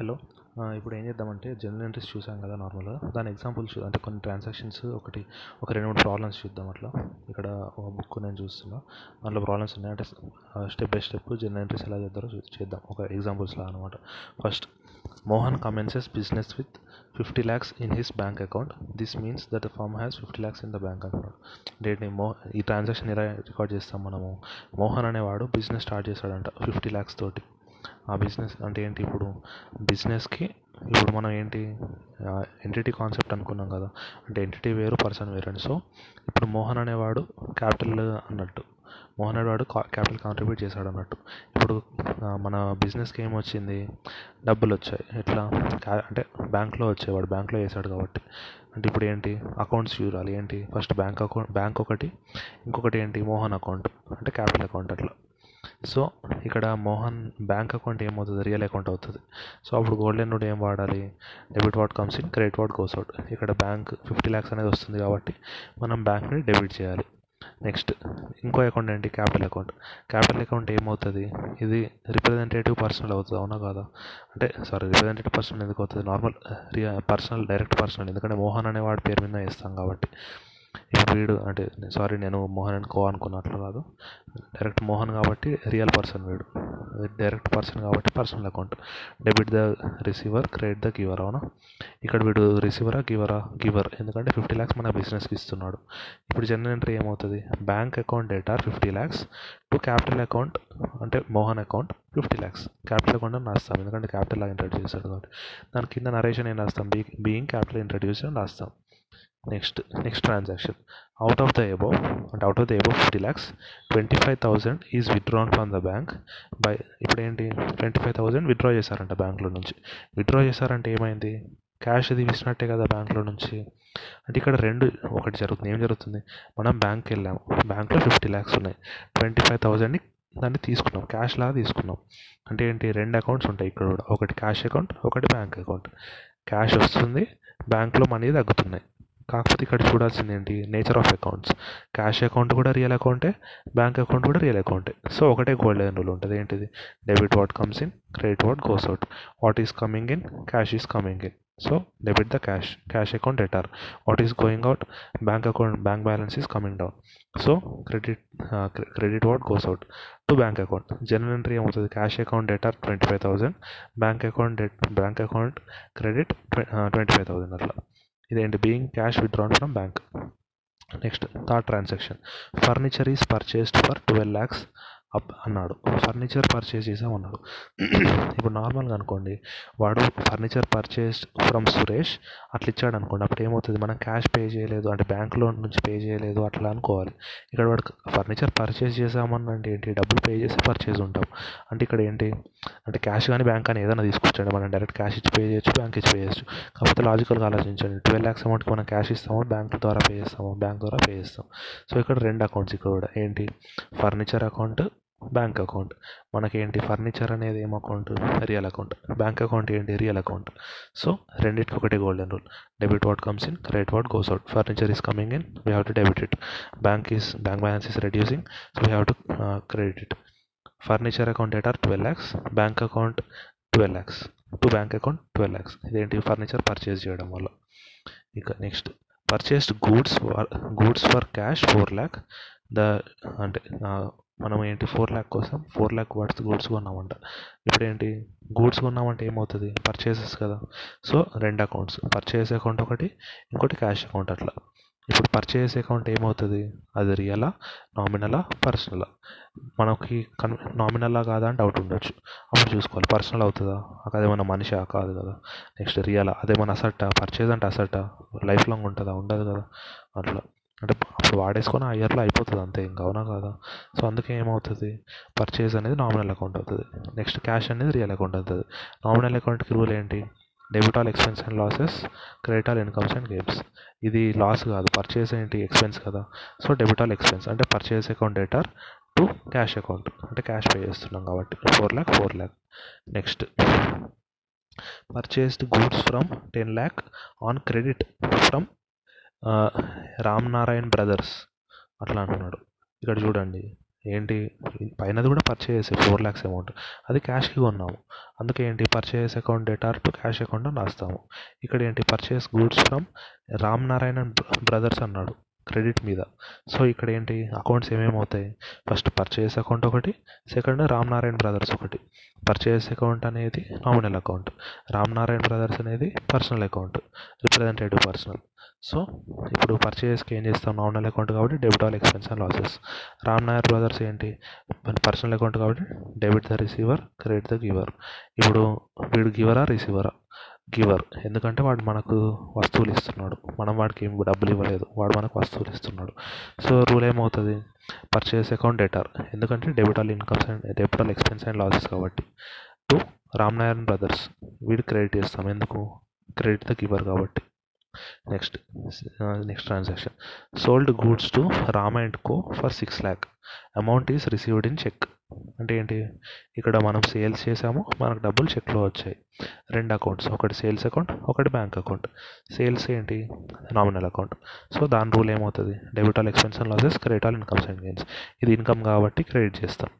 Hello. ఇప్పుడు ఏం చేద్దామంటే జర్నల్ ఎంట్రీస్ చూసాం కదా నార్మల్గా. దాని ఎగ్జాంపుల్స్ అంటే కొన్ని ట్రాన్సాక్షన్స్ ఒకటి ఒక రెండు మూడు ప్రాబ్లమ్స్ చూద్దాం అట్లా. ఇక్కడ ఒక బుక్ నేను చూస్తున్నా. దాంట్లో ప్రాబ్లమ్స్ ఉన్నాయి. అంటే step by step journal entries ఎలా చేద్దారో చేద్దాం. ఒక ఎగ్జాంపుల్స్ అనమాట first Mohan commences business with fifty lakhs in his bank account this means that firm has fifty lakhs in the bank account డేట్ని మో ఈ ట్రాన్సాక్షన్ ఎలా రికార్డ్ చేస్తాం మనము? మోహన్ అనేవాడు బిజినెస్ స్టార్ట్ చేశాడంట ఫిఫ్టీ ల్యాక్స్ తోటి. ఆ బిజినెస్ అంటే ఏంటి? ఇప్పుడు బిజినెస్కి ఇప్పుడు మనం ఏంటి? ఎంటిటీ కాన్సెప్ట్ అనుకున్నాం కదా. అంటే ఎంటిటీ వేరు పర్సన్ వేరు అని. సో ఇప్పుడు మోహన్ అనేవాడు క్యాపిటల్ అన్నట్టు. మోహన్ అనేవాడు క్యాపిటల్ కాంట్రిబ్యూట్ చేశాడు అన్నట్టు. ఇప్పుడు మన బిజినెస్కి ఏమొచ్చింది? డబ్బులు వచ్చాయి. ఎట్లా? అంటే బ్యాంక్లో వచ్చేవాడు. బ్యాంక్లో వేసాడు కాబట్టి. అంటే ఇప్పుడు ఏంటి? అకౌంట్స్ చూడాలి. ఏంటి? ఫస్ట్ బ్యాంక్ అకౌంట్ బ్యాంక్ ఒకటి. ఇంకొకటి ఏంటి? మోహన్ అకౌంట్. అంటే క్యాపిటల్ అకౌంట్ అట్లా. సో ఇక్కడ మోహన్ బ్యాంక్ అకౌంట్ ఏమవుతుంది? రియల్ అకౌంట్ అవుతుంది. సో అప్పుడు గోల్డ్ లోన్ ఏం వాడాలి? Debit what comes in credit what goes out. ఇక్కడ బ్యాంక్ ఫిఫ్టీ ల్యాక్స్ అనేది వస్తుంది కాబట్టి మనం బ్యాంక్ని డెబిట్ చేయాలి. నెక్స్ట్ ఇంకో అకౌంట్ ఏంటి? Capital account. క్యాపిటల్ అకౌంట్ ఏమవుతుంది? ఇది రిప్రజెంటేటివ్ పర్సనల్ అవుతుంది? అవునా కాదా? అంటే సారీ రిప్రజెంటేటివ్ పర్సనల్ ఎందుకు అవుతుంది? Normal personal direct personal. ఎందుకంటే మోహన్ అనే వాడి పేరు మీద వేస్తాం కాబట్టి. వీడు అంటే సారీ నేను మోహన్ అండ్ కో అనుకున్నట్లు కాదు. డైరెక్ట్ మోహన్ కాబట్టి రియల్ పర్సన్ వీడు. డైరెక్ట్ పర్సన్ కాబట్టి personal account. Debit the receiver credit the giver అవునా? ఇక్కడ వీడు రిసీవరా గివరా గివర్? ఎందుకంటే ఫిఫ్టీ ల్యాక్స్ మన బిజినెస్కి ఇస్తున్నాడు. ఇప్పుడు జనరల్ ఎంట్రీ ఏమవుతుంది? Bank account debtor fifty lakhs to capital account అంటే Mohan account fifty lakhs capital account అని రాస్తాం. ఎందుకంటే క్యాపిటల్ లాగా ఇంట్రడ్యూస్ చేశాడు కాబట్టి. దాని కింద నరేషన్ ఏం రాస్తాం? బీ బీయింగ్ క్యాపిటల్ ఇంట్రడ్యూస్ అని రాస్తాం. Next next transaction out of the above అంటే out of the above fifty lakhs twenty five thousand is withdrawn from the bank by ఇప్పుడు ఏంటి ట్వంటీ ఫైవ్ థౌసండ్ విత్డ్రా చేశారంట బ్యాంక్లో నుంచి. విత్డ్రా చేశారంటే ఏమైంది? క్యాష్ తీసినట్టే కదా బ్యాంక్లో నుంచి. అంటే ఇక్కడ రెండు ఒకటి జరుగుతుంది. ఏం జరుగుతుంది? మనం బ్యాంక్కి వెళ్ళాము బ్యాంక్లో ఫిఫ్టీ ల్యాక్స్ ఉన్నాయి. ట్వంటీ ఫైవ్ థౌజండ్ని దాన్ని తీసుకున్నాం. క్యాష్ లాగా తీసుకున్నాం. అంటే ఏంటి? రెండు అకౌంట్స్ ఉంటాయి ఇక్కడ కూడా. ఒకటి క్యాష్ అకౌంట్ ఒకటి బ్యాంక్ అకౌంట్ క్యాష్ వస్తుంది బ్యాంక్లో మనీ తగ్గుతున్నాయి. కాకపోతే ఇక్కడ చూడాల్సింది ఏంటి? Nature of accounts. Cash account కూడా రియల్ అకౌంటే బ్యాంక్ అకౌంట్ కూడా రియల్ అకౌంటే. సో ఒకటే గోల్డెన్ రూల్ ఉంటుంది. ఏంటిది? Debit what comes in credit what goes out. What is coming in? Cash is coming in. So debit the cash. Cash account debtor. What is going out? Bank account bank balance is coming down. So credit credit what goes out to bank account. General entry ఏమవుతుంది? Cash account debtor twenty five thousand. Bank account debt bank account credit twenty five thousand అట్లా. the end being cash withdrawn from bank. Next third transaction. Furniture is purchased for 12 lakhs. అన్నాడు. Furniture purchase చేసామన్నాడు ఇప్పుడు నార్మల్గా అనుకోండి వాడు furniture purchase from Suresh అట్లా ఇచ్చాడు అనుకోండి అప్పుడు ఏమవుతుంది? మనం క్యాష్ పే చేయలేదు అంటే బ్యాంక్లో నుంచి పే చేయలేదు అట్లా అనుకోవాలి. ఇక్కడ వాడు ఫర్నిచర్ పర్చేస్ చేసామని అంటే ఏంటి? డబ్బులు పే చేసి పర్చేస్ ఉంటాం. అంటే ఇక్కడ ఏంటి? అంటే క్యాష్ కానీ బ్యాంక్ కానీ ఏదైనా తీసుకొచ్చండి. మనం డైరెక్ట్ క్యాష్ ఇచ్చి పే చేయొచ్చు బ్యాంక్ ఇచ్చి పే చేయొచ్చు. కాకపోతే లాజికల్గా ఆలోచించండి. ట్వెల్వ్ ల్యాక్స్ అమౌంట్కి మనం క్యాష్ ఇస్తాము? బ్యాంక్ ద్వారా పే చేస్తాము? బ్యాంక్ ద్వారా పే చేస్తాం. సో ఇక్కడ రెండు అకౌంట్స్ ఇక్కడ కూడా. ఏంటి? Furniture account bank account. మనకేంటి ఫర్నిచర్ అనేది ఏం account? Real account. Bank account ఏంటి? Real account. సో రెండింటికి ఒకటి golden rule. Debit what comes in credit what goes out. Furniture is coming in we have to debit it. Bank is bank balance is reducing so we have to credit it. Furniture account at R? Twelve lakhs. Bank account twelve lakhs. To bank account twelve lakhs. ఇదేంటి? Furniture purchase చేయడం వల్ల. ఇక next. Purchased goods goods for cash four lakh. The అంటే మనం ఏంటి four lakh కోసం four lakh worth goods కొన్నామంట. ఇప్పుడు ఏంటి గూడ్స్ కొన్నామంటే ఏమవుతుంది? పర్చేసెస్ కదా. సో రెండు అకౌంట్స్ పర్చేస్ అకౌంట్ ఒకటి ఇంకోటి క్యాష్ అకౌంట్ అట్లా. ఇప్పుడు పర్చేస్ అకౌంట్ ఏమవుతుంది? అది రియలా నామినలా పర్సనలా మనకి కన్ నామినల్లా కాదా అని డౌట్ ఉండొచ్చు. అప్పుడు చూసుకోవాలి. పర్సనల్ అవుతుందా? ఏమైనా మనిషి కాదు కదా. నెక్స్ట్ రియలా అదేమన్నా అసట్టా? పర్చేజ్ అంటే అసట్టా? లైఫ్ లాంగ్ ఉంటుందా? ఉండదు కదా. అట్లా. అంటే అప్పుడు వాడేసుకొని ఆ ఇయర్లో అయిపోతుంది అంతే ఇంకా అవునా కాదా? సో అందుకే ఏమవుతుంది? పర్చేజ్ అనేది నామినల్ అకౌంట్ అవుతుంది. నెక్స్ట్ క్యాష్ అనేది రియల్ అకౌంట్ అవుతుంది. నామినల్ అకౌంట్కి రూల్ ఏంటి? Debit all expense and losses credit all incomes and gains ఇది లాస్ కాదు పర్చేస్ ఏంటి? ఎక్స్పెన్స్ కదా. సో డెబిట్ ఆల్ ఎక్స్పెన్స్ అంటే purchase account debtor to cash account అంటే క్యాష్ పే చేస్తున్నాం కాబట్టి. Four lakh four lakh next purchased goods from ten lakh on credit from Ram Narayan brothers అట్లా అంటున్నాడు. ఇక్కడ చూడండి ఏంటి? పైనది కూడా పర్చేస్ ఫోర్ ల్యాక్స్ అమౌంట్ అది క్యాష్కి కొన్నాము. అందుకే ఏంటి? Purchase account debtor to cash account అని రాస్తాము. ఇక్కడ ఏంటి? Purchase goods from Ram Narayan brothers అన్నాడు క్రెడిట్ మీద. సో ఇక్కడ ఏంటి? అకౌంట్స్ ఏమేమి అవుతాయి? ఫస్ట్ పర్చేస్ అకౌంట్ ఒకటి సెకండ్ రామ్ నారాయణ్ బ్రదర్స్ ఒకటి. పర్చేస్ అకౌంట్ అనేది nominal account Ram Narayan brothers అనేది personal account representative personal so ఇప్పుడు పర్చేస్కి ఏం చేస్తాం? నామినల్ అకౌంట్ కాబట్టి debit all expense and losses Ram Nair brothers ఏంటి? పర్సనల్ అకౌంట్ కాబట్టి debit the receiver credit the giver ఇప్పుడు వీడు గివరా రిసీవరా గివర్ ఎందుకంటే వాడు మనకు వస్తువులు ఇస్తున్నాడు. మనం వాడికి ఏం డబ్బులు ఇవ్వలేదు. వాడు మనకు వస్తువులు ఇస్తున్నాడు. సో రూల్ ఏమవుతుంది? పర్చేస్ అకౌంట్ డెటార్ ఎందుకంటే debit all incomes and debit all expense and losses కాబట్టి. టు రామ్ నారాయణ్ బ్రదర్స్ వీడు క్రెడిట్ చేస్తాం. ఎందుకు? క్రెడిట్ ద గివర్ కాబట్టి. Next next transaction sold goods to Ram and co for six lakh amount is received in cheque అంటే ఏంటి? ఇక్కడ మనం sales చేసాము మనకు డబ్బులు చెక్లో వచ్చాయి. రెండు అకౌంట్స్ ఒకటి సేల్స్ అకౌంట్ ఒకటి బ్యాంక్ అకౌంట్ సేల్స్ ఏంటి? నామినల్ అకౌంట్ సో దాని రూల్ ఏమవుతుంది? Debit all expense and losses credit all incomes and gains ఇది ఇన్కమ్ కాబట్టి క్రెడిట్ చేస్తాం.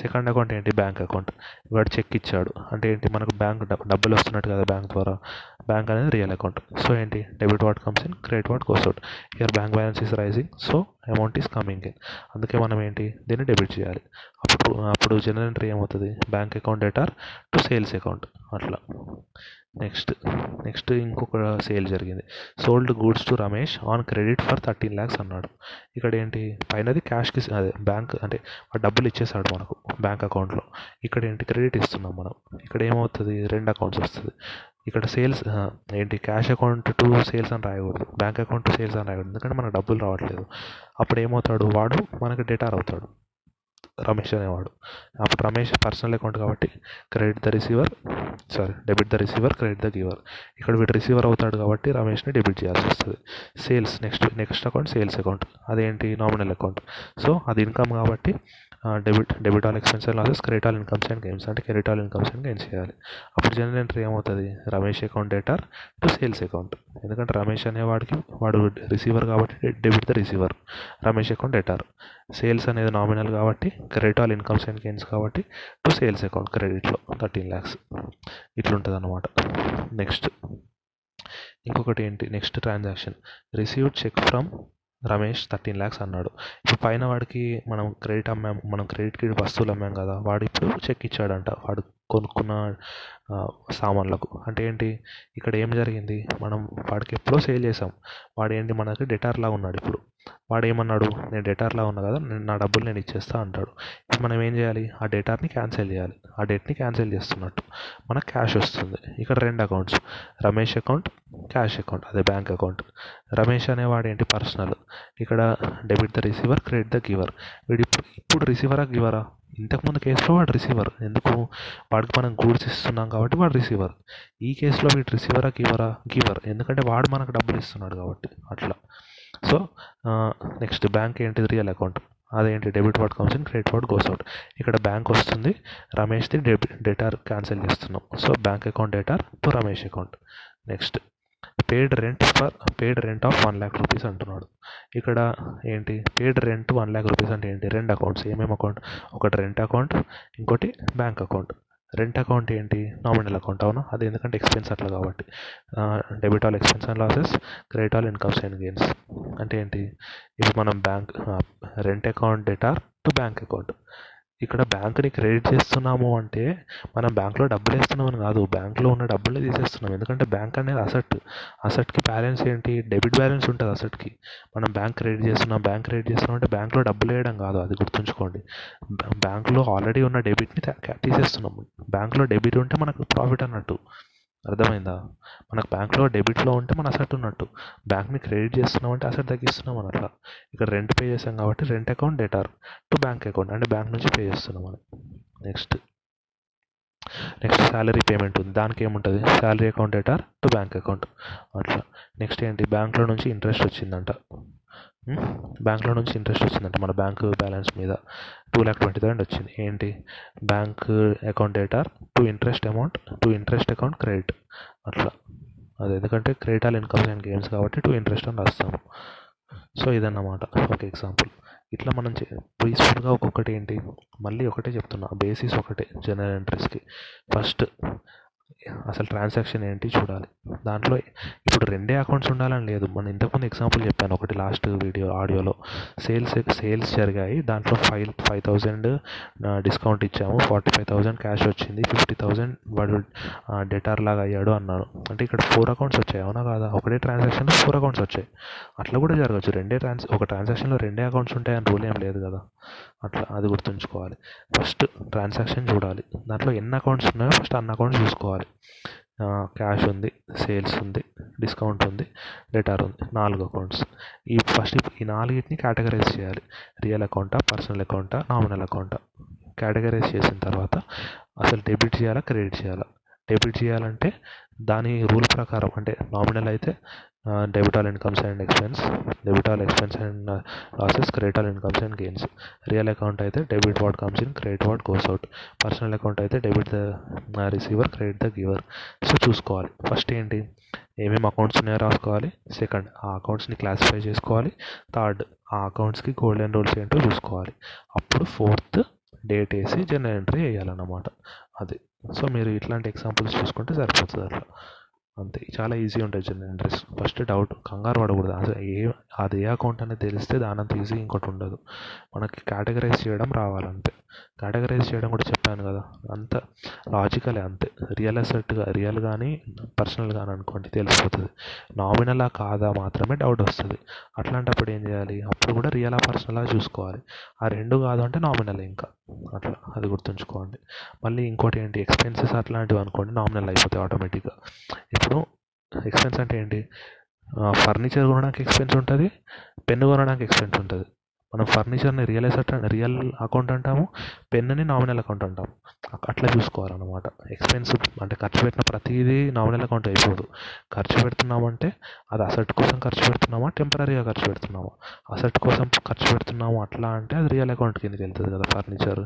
సెకండ్ అకౌంట్ ఏంటి? బ్యాంక్ అకౌంట్ వాడు చెక్ ఇచ్చాడు. అంటే ఏంటి? మనకు బ్యాంక్ డబ్బులు వస్తున్నట్టు కదా బ్యాంక్ ద్వారా. బ్యాంక్ అనేది రియల్ అకౌంట్. సో ఏంటి? Debit what comes in credit what goes out. Here bank balance is rising so amount is coming in. అందుకే మనం ఏంటి? దీన్ని డెబిట్ చేయాలి. అప్పుడు అప్పుడు జనరల్ ఎంట్రీ ఏమవుతుంది? Bank account debtor to sales account. అట్లా. నెక్స్ట్ నెక్స్ట్ ఇంకొక సేల్ జరిగింది. Sold goods to Ramesh on credit for thirteen lakhs అన్నాడు. ఇక్కడ ఏంటి? పైనది క్యాష్కి అదే బ్యాంక్ అంటే డబ్బులు ఇచ్చేసాడు మనకు బ్యాంక్ అకౌంట్లో. ఇక్కడ ఏంటి? క్రెడిట్ ఇస్తున్నాం మనం. ఇక్కడ ఏమవుతుంది? రెండు అకౌంట్స్ వస్తుంది. ఇక్కడ సేల్స్ ఏంటి క్యాష్ అకౌంట్ టు సేల్స్ అని రాయకూడదు. బ్యాంక్ అకౌంట్ టు సేల్స్ అని రాయకూడదు. ఎందుకంటే మనకు డబ్బులు రావట్లేదు. అప్పుడు ఏమవుతాడు? వాడు మనకు డేటార్ అవుతాడు. రమేష్ అనేవాడు. అప్పుడు రమేష్ పర్సనల్ అకౌంట్ కాబట్టి credit the receiver sorry debit the receiver credit the giver ఇక్కడ వీడు రిసీవర్ అవుతాడు కాబట్టి రమేష్ని డెబిట్ చేయాల్సి వస్తుంది. Sales next next account sales account అదేంటి? నామినల్ అకౌంట్ సో అది ఇన్కమ్ కాబట్టి debit debit all expense and losses credit all incomes and gains అంటే credit all incomes and gains చేయాలి. అప్పుడు జనరల్ ఎంట్రీ ఏమవుతుంది? Ramesh account debtor to sales account ఎందుకంటే రమేష్ అనేవాడికి వాడు రిసీవర్ కాబట్టి debit the receiver Ramesh account debtor sales అనేది nominal కాబట్టి credit all incomes and gains కాబట్టి టు సేల్స్ అకౌంట్ క్రెడిట్లో థర్టీన్ ల్యాక్స్ ఇట్లుంటుంది అనమాట నెక్స్ట్ ఇంకొకటి ఏంటి? Next transaction received cheque from Ramesh thirteen lakhs అన్నాడు. ఇప్పుడు పైన వాడికి మనం క్రెడిట్ అమ్మాం మనం క్రెడిట్కి వస్తువులు అమ్మాం కదా వాడు ఇప్పుడు చెక్ ఇచ్చాడంట. వాడు కొనుక్కున్న సామాన్లకు. అంటే ఏంటి? ఇక్కడ ఏం జరిగింది? మనం వాడికి ఎప్పుడో సేల్ చేసాం వాడు ఏంటి మనకి డెటార్లా ఉన్నాడు ఇప్పుడు. వాడు ఏమన్నాడు నేను డేటార్లా ఉన్నా కదా నా డబ్బులు నేను ఇచ్చేస్తా అంటాడు. ఇప్పుడు మనం ఏం చేయాలి? ఆ డేటాని క్యాన్సిల్ చేయాలి. ఆ డేట్ని క్యాన్సిల్ చేస్తున్నట్టు మనకు క్యాష్ వస్తుంది. ఇక్కడ రెండు accounts Ramesh account cash account అదే బ్యాంక్ అకౌంట్ రమేష్ అనేవాడు ఏంటి? పర్సనల్ ఇక్కడ debit the receiver credit the giver వీడు ఇప్పుడు ఇప్పుడు రిసీవరా గివరా ఇంతకుముందు కేసులో వాడు రిసీవర్ ఎందుకు? వాడికి మనం గూడ్స్ ఇస్తున్నాం కాబట్టి వాడు రిసీవర్ ఈ కేసులో వీడు రిసీవరా గివరా గివర్ ఎందుకంటే వాడు మనకు డబ్బులు ఇస్తున్నాడు కాబట్టి అట్లా. సో నెక్స్ట్ బ్యాంక్ ఏంటిది రియల్ అకౌంట్. అదేంటి? Debit what comes in credit what goes out. ఇక్కడ బ్యాంక్ వస్తుంది. రమేష్ది డెబిట్ డేటార్ క్యాన్సిల్ చేస్తున్నాం. So bank account debtor to Ramesh account. Next paid rent for paid rent of one lakh rupees అంటున్నాడు. ఇక్కడ ఏంటి? Paid rent one lakh rupees అంటే ఏంటి? రెండు అకౌంట్స్. ఏమేమి అకౌంట్? ఒకటి రెంట్ అకౌంట్ ఇంకోటి బ్యాంక్ అకౌంట్. రెంట్ అకౌంట్ ఏంటి? నామినల్ అకౌంట్ అవునా? అది ఎందుకంటే ఎక్స్పెన్స్ అట్లా కాబట్టి. Debit all expense and losses credit all incomes and gains అంటే ఏంటి? ఇప్పుడు మనం bank rent account debtor to bank account. ఇక్కడ బ్యాంకుని క్రెడిట్ చేస్తున్నాము అంటే మనం బ్యాంక్లో డబ్బులు వేస్తున్నామని కాదు బ్యాంక్లో ఉన్న డబ్బులే తీసేస్తున్నాం. ఎందుకంటే బ్యాంక్ అనేది అసెట్. అసెట్కి బ్యాలెన్స్ ఏంటి? డెబిట్ బ్యాలెన్స్ ఉంటుంది అసెట్కి. మనం బ్యాంక్ క్రెడిట్ చేస్తున్నాం బ్యాంక్ క్రెడిట్ చేస్తున్నాం అంటే బ్యాంక్లో డబ్బులు వేయడం కాదు అది గుర్తుంచుకోండి. బ్యాంక్లో ఆల్రెడీ ఉన్న డెబిట్ని తీసేస్తున్నాం బ్యాంక్లో డెబిట్ ఉంటే మనకు ప్రాఫిట్ అన్నట్టు. అర్థమైందా? మనకు బ్యాంక్లో డెబిట్లో ఉంటే మన అసెట్ ఉన్నట్టు. బ్యాంక్ని క్రెడిట్ చేస్తున్నాం అంటే అసెట్ తగ్గిస్తున్నాం అని అట్లా. ఇక్కడ రెంట్ పే చేసాం కాబట్టి rent account debtor to bank account అంటే బ్యాంక్ నుంచి పే చేస్తున్నాం మనం నెక్స్ట్. నెక్స్ట్ శాలరీ పేమెంట్ ఉంది. దానికి ఏముంటుంది? Salary account debtor to bank account. అట్లా. నెక్స్ట్ ఏంటి? బ్యాంక్లో నుంచి ఇంట్రెస్ట్ వచ్చిందంట. బ్యాంక్లో నుంచి ఇంట్రెస్ట్ వచ్చిందంట మన బ్యాంక్ బ్యాలెన్స్ మీద. టూ ల్యాక్ ట్వంటీ థౌసండ్ వచ్చింది. ఏంటి? Bank account debtor to interest amount to interest account credit. అట్లా. అది ఎందుకంటే credit all incomes and gains కాబట్టి టు ఇంట్రెస్ట్ అని రాస్తాము. సో ఇదన్నమాట. ఒక ఎగ్జాంపుల్. ఇట్లా మనం చే పీస్ఫుల్గా ఒక్కొక్కటి ఏంటి? మళ్ళీ ఒకటే చెప్తున్నా. బేసిస్ ఒకటే. జనరల్ ఎంట్రీస్కి. ఫస్ట్ అసలు ట్రాన్సాక్షన్ ఏంటి చూడాలి. దాంట్లో ఇప్పుడు రెండే అకౌంట్స్ ఉండాలని లేదు. మనం ఇంతకుముందు ఎగ్జాంపుల్ చెప్పాను. ఒకటి లాస్ట్ వీడియో ఆడియోలో సేల్స్ సేల్స్ జరిగాయి. దాంట్లో ఫైవ్ ఫైవ్ థౌజండ్ డిస్కౌంట్ ఇచ్చాము. ఫార్టీ ఫైవ్ థౌజండ్ క్యాష్ వచ్చింది. ఫిఫ్టీ థౌజండ్ వాడు డెటార్ లాగా అయ్యాడు అన్నాడు. అంటే ఇక్కడ ఫోర్ అకౌంట్స్ వచ్చాయి. అవునా కాదా? ఒకటే ట్రాన్సాక్షన్లో ఫోర్ అకౌంట్స్ వచ్చాయి. అట్లా కూడా జరగచ్చు రెండే ట్రాన్స్ ఒక ట్రాన్సాక్షన్లో రెండే అకౌంట్స్ ఉంటాయని రూల్ ఏం లేదు కదా. అట్లా అది గుర్తుంచుకోవాలి. ఫస్ట్ ట్రాన్సాక్షన్ చూడాలి. దాంట్లో ఎన్ని అకౌంట్స్ ఉన్నాయో ఫస్ట్ అన్ని అకౌంట్స్ చూసుకోవాలి. క్యాష్ ఉంది సేల్స్ ఉంది డిస్కౌంట్ ఉంది డెటార్ ఉంది నాలుగు అకౌంట్స్ ఈ ఫస్ట్ ఈ నాలుగిటిని కేటగరైజ్ చేయాలి. రియల్ అకౌంటా పర్సనల్ అకౌంటా నామినల్ అకౌంటా కేటగరైజ్ చేసిన తర్వాత అసలు డెబిట్ చేయాలా క్రెడిట్ చేయాలా? డెబిట్ చేయాలంటే దాని రూల్ ప్రకారం అంటే నామినల్ అయితే debit all incomes and expense debit all expense and losses credit all incomes and gains real account అయితే debit what comes in credit what goes out personal account అయితే debit the receiver credit the giver so చూసుకోవాలి. First ఏంటి? ఏమేమి accounts ఉన్నాయో రాసుకోవాలి. Second ఆ అకౌంట్స్ని classify చేసుకోవాలి. Third ఆ అకౌంట్స్కి గోల్డెన్ రూల్స్ ఏంటో చూసుకోవాలి. అప్పుడు ఫోర్త్ డేట్ వేసి జనరల్ ఎంట్రీ వేయాలన్నమాట. అది. సో మీరు ఇట్లాంటి ఎగ్జాంపుల్స్ చూసుకుంటే సరిపోతుంది అట్లా. అంతే. చాలా ఈజీ ఉంటుంది జనరల్ ఇంట్రెస్ట్. ఫస్ట్ డౌట్ కంగారు పడకూడదు. అసలు ఏ అది ఏ అకౌంట్ అనేది తెలిస్తే దానంత ఈజీ ఇంకోటి ఉండదు. మనకి కేటగరైజ్ చేయడం రావాలంతే. కేటగరైజ్ చేయడం కూడా చెప్పాను కదా. అంత లాజికలే అంతే. రియల్ అసెట్గా రియల్ కానీ పర్సనల్ కానీ అనుకోండి తెలిసిపోతుంది. నామినలా కాదా మాత్రమే డౌట్ వస్తుంది. అట్లాంటప్పుడు ఏం చేయాలి? అప్పుడు కూడా రియలా పర్సనలా చూసుకోవాలి. ఆ రెండు కాదు అంటే నామినల్ ఇంకా. అట్లా అది గుర్తుంచుకోండి. మళ్ళీ ఇంకోటి ఏంటి ఎక్స్పెన్సెస్ అట్లాంటివి అనుకోండి నామినల్ అయిపోతాయి ఆటోమేటిక్గా. ఇప్పుడు ఎక్స్పెన్స్ అంటే ఏంటి? ఫర్నిచర్ కొనడానికి ఎక్స్పెన్స్ ఉంటుంది పెన్ను కొనడానికి ఎక్స్పెన్స్ ఉంటుంది. మనం ఫర్నిచర్ని రియల్ ఎసెట్ రియల్ అకౌంట్ అంటాము పెన్నుని నామినల్ అకౌంట్ అంటాము. అట్లా చూసుకోవాలన్నమాట. ఎక్స్పెన్స్ అంటే ఖర్చు పెట్టిన ప్రతిదీ నామినల్ అకౌంట్ అయిపోదు. ఖర్చు పెడుతున్నామంటే అది అసెట్ కోసం ఖర్చు పెడుతున్నామా టెంపరీగా ఖర్చు పెడుతున్నామా? అసెట్ కోసం ఖర్చు పెడుతున్నాము అట్లా అంటే అది రియల్ అకౌంట్ కిందకి వెళ్తుంది కదా ఫర్నిచర్.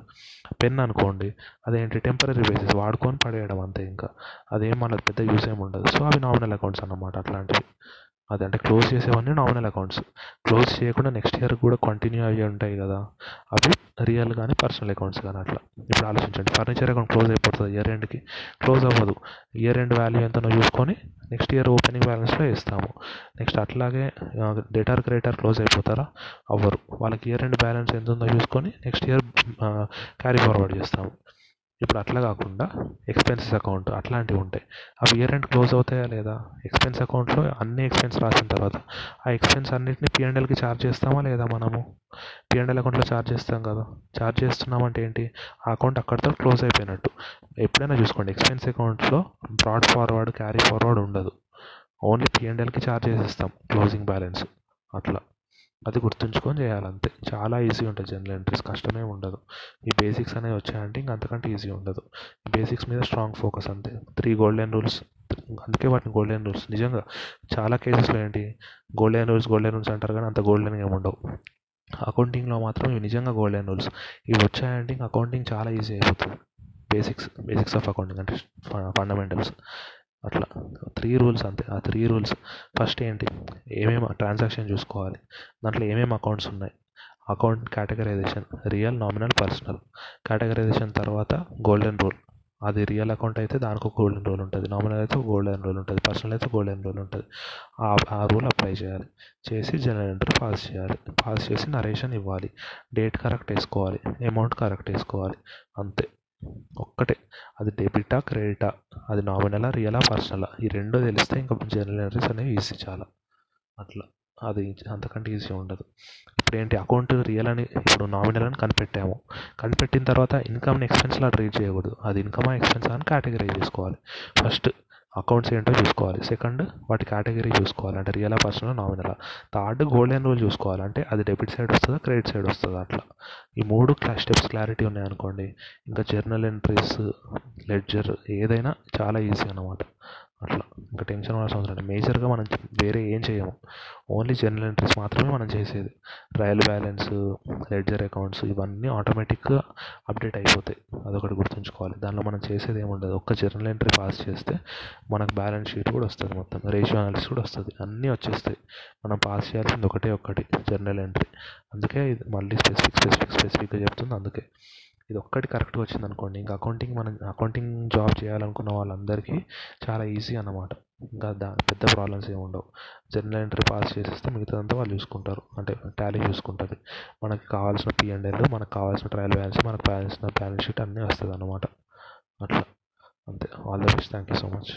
పెన్ అనుకోండి అదేంటి టెంపరీ బేసిస్ వాడుకొని పడేయడం అంతే ఇంకా. అదేం మన పెద్ద యూస్ ఏమి ఉండదు. సో అవి నామినల్ అకౌంట్స్ అన్నమాట అట్లాంటివి. అది అంటే క్లోజ్ చేసేవన్నీ నామినల్ అకౌంట్స్. క్లోజ్ చేయకుండా నెక్స్ట్ ఇయర్ కూడా కంటిన్యూ అయ్యి ఉంటాయి కదా. అవి రియల్ కానీ పర్సనల్ అకౌంట్స్ కానీ అట్లా. ఇప్పుడు ఆలోచించండి ఫర్నిచర్ అకౌంట్ క్లోజ్ అయిపోతుంది ఇయర్ ఎండ్కి క్లోజ్ అవ్వదు. ఇయర్ ఎండ్ వాల్యూ ఎంతనో చూసుకొని నెక్స్ట్ ఇయర్ ఓపెనింగ్ బ్యాలెన్స్లో ఇస్తాము నెక్స్ట్ అట్లాగే డేటార్ క్రెడిటార్ క్లోజ్ అయిపోతారా? అవ్వరు. వాళ్ళకి ఇయర్ ఎండ్ బ్యాలెన్స్ ఎంత ఉందో చూసుకొని నెక్స్ట్ ఇయర్ క్యారీ ఫార్వర్డ్ చేస్తాము. ఇప్పుడు అట్లా కాకుండా ఎక్స్పెన్సెస్ అకౌంట్ అట్లాంటివి ఉంటాయి. అవి ఇయర్ ఎండ్ క్లోజ్ అవుతాయా లేదా? ఎక్స్పెన్స్ అకౌంట్లో అన్ని ఎక్స్పెన్స్ రాసిన తర్వాత ఆ ఎక్స్పెన్స్ అన్నింటినీ పిఎండ్ఎల్కి ఛార్జ్ చేస్తామా లేదా మనము? పిఎండ్ఎల్ అకౌంట్లో ఛార్జ్ చేస్తాం కదా. ఛార్జ్ చేస్తున్నామంటే ఏంటి? ఆ అకౌంట్ అక్కడితో క్లోజ్ అయిపోయినట్టు. ఎప్పుడైనా చూసుకోండి ఎక్స్పెన్స్ అకౌంట్లో బ్రాడ్ ఫార్వర్డ్ క్యారీ ఫార్వర్డ్ ఉండదు. ఓన్లీ పిఎండ్ఎల్కి ఛార్జ్ చేసేస్తాం క్లోజింగ్ బ్యాలెన్స్ అట్లా. అది గుర్తుంచుకొని చేయాలంతే. చాలా ఈజీ ఉంటుంది జనరల్ ఎంట్రీస్. కష్టమే ఉండదు. ఈ బేసిక్స్ అనేవి వచ్చాయంటే ఇంక అంతకంటే ఈజీ ఉండదు. బేసిక్స్ మీద స్ట్రాంగ్ ఫోకస్ అంతే. Three golden rules. అందుకే వాటిని గోల్డెన్ రూల్స్. నిజంగా చాలా కేసెస్లో ఏంటి? గోల్డెన్ రూల్స్ గోల్డెన్ రూల్స్ అంటారు కానీ అంత గోల్డెన్ ఏమి ఉండవు. అకౌంటింగ్లో మాత్రం ఇవి నిజంగా గోల్డెన్ రూల్స్. ఇవి వచ్చాయంటే ఇంక అకౌంటింగ్ చాలా ఈజీ అయిపోతుంది. బేసిక్స్ బేసిక్స్ ఆఫ్ అకౌంటింగ్ అంటే ఫండమెంటల్స్. అట్లా. త్రీ రూల్స్ అంతే. ఆ త్రీ రూల్స్ ఫస్ట్ ఏంటి? ఏమేమి ట్రాన్సాక్షన్ చూసుకోవాలి? దాంట్లో ఏమేమి అకౌంట్స్ ఉన్నాయి? Account categorization real nominal personal categorization తర్వాత గోల్డెన్ రూల్ అది రియల్ అకౌంట్ అయితే దానికి ఒక గోల్డెన్ రూల్ ఉంటుంది. నామినల్ అయితే గోల్డెన్ రూల్ ఉంటుంది. పర్సనల్ అయితే గోల్డెన్ రూల్ ఉంటుంది. ఆ రూల్ అప్లై చేయాలి. చేసి జనరల్ ఎంట్రీ పాస్ చేయాలి. పాస్ చేసి నరేషన్ ఇవ్వాలి. డేట్ కరెక్ట్ వేసుకోవాలి. అమౌంట్ కరెక్ట్ వేసుకోవాలి. అంతే. ఒక్కటే. అది డెబిటా క్రెడిటా అది నామినలా రియలా పర్సనలా. ఈ రెండో తెలిస్తే ఇంకా జనరల్ ఎంట్రీస్ అనేవి ఈజీ చాలా. అట్లా. అది అంతకంటే ఈజీ ఉండదు. ఇప్పుడు ఏంటి అకౌంట్ రియల్ అని ఇప్పుడు నామినల్ అని కనిపెట్టాము. కనిపెట్టిన తర్వాత ఇన్కమ్ని ఎక్స్పెన్స్లా ట్రీట్ చేయకూడదు. అది ఇన్కమా ఎక్స్పెన్స్ అని కేటగిరైజ్ చేసుకోవాలి. ఫస్ట్ అకౌంట్స్ ఏంటో చూసుకోవాలి. సెకండ్ వాటి కేటగిరీ చూసుకోవాలి. అంటే రియల్ పర్సనల్ నామినలా. థర్డ్ గోల్డెన్ రూల్ చూసుకోవాలి. అంటే అది డెబిట్ సైడ్ వస్తుందా క్రెడిట్ సైడ్ వస్తుందా అట్లా. ఈ మూడు క్లా స్టెప్స్ క్లారిటీ ఉన్నాయనుకోండి ఇంకా జర్నల్ ఎంట్రీస్ లెడ్జర్ ఏదైనా చాలా ఈజీ అనమాట అట్లా. ఇంకా టెన్షన్ పడాల్సిన అవసరం లేదు. మేజర్గా మనం వేరే ఏం చేయము. ఓన్లీ జర్నల్ ఎంట్రీస్ మాత్రమే మనం చేసేది. ట్రయల్ బ్యాలెన్స్ లెడ్జర్ అకౌంట్స్ ఇవన్నీ ఆటోమేటిక్గా అప్డేట్ అయిపోతాయి. అదొకటి గుర్తుంచుకోవాలి. దానిలో మనం చేసేది ఏముండదు ఒక్క జర్నల్ ఎంట్రీ పాస్ చేస్తే మనకు బ్యాలెన్స్ షీట్ కూడా వస్తుంది మొత్తం. రేషియో అనాలిసిస్ కూడా వస్తుంది. అన్నీ వచ్చేస్తాయి. మనం పాస్ చేయాల్సింది ఒకటే ఒక్కటి జర్నల్ ఎంట్రీ అందుకే ఇది మళ్ళీ స్పెసిఫిక్ స్పెసిఫిక్ స్పెసిఫిక్గా చెప్తుంది. అందుకే. ఇది ఒక్కటి కరెక్ట్గా వచ్చింది అనుకోండి ఇంకా అకౌంటింగ్ మనం అకౌంటింగ్ జాబ్ చేయాలనుకున్న వాళ్ళందరికీ చాలా ఈజీ అన్నమాట. ఇంకా దా పెద్ద ప్రాబ్లమ్స్ ఏమి ఉండవు. జర్నల్ ఎంట్రీ పాస్ చేసేస్తే మిగతాదంతా వాళ్ళు చూసుకుంటారు. అంటే టాలీ చూసుకుంటుంది. మనకి కావాల్సిన పిఎండ్ఎల్ మనకు కావాల్సిన ట్రయల్ బ్యాలెన్స్ మనకు కావాల్సిన బ్యాలెన్స్ షీట్ అన్నీ వస్తుంది అన్నమాట అట్లా. అంతే. All the best. Thank you so much.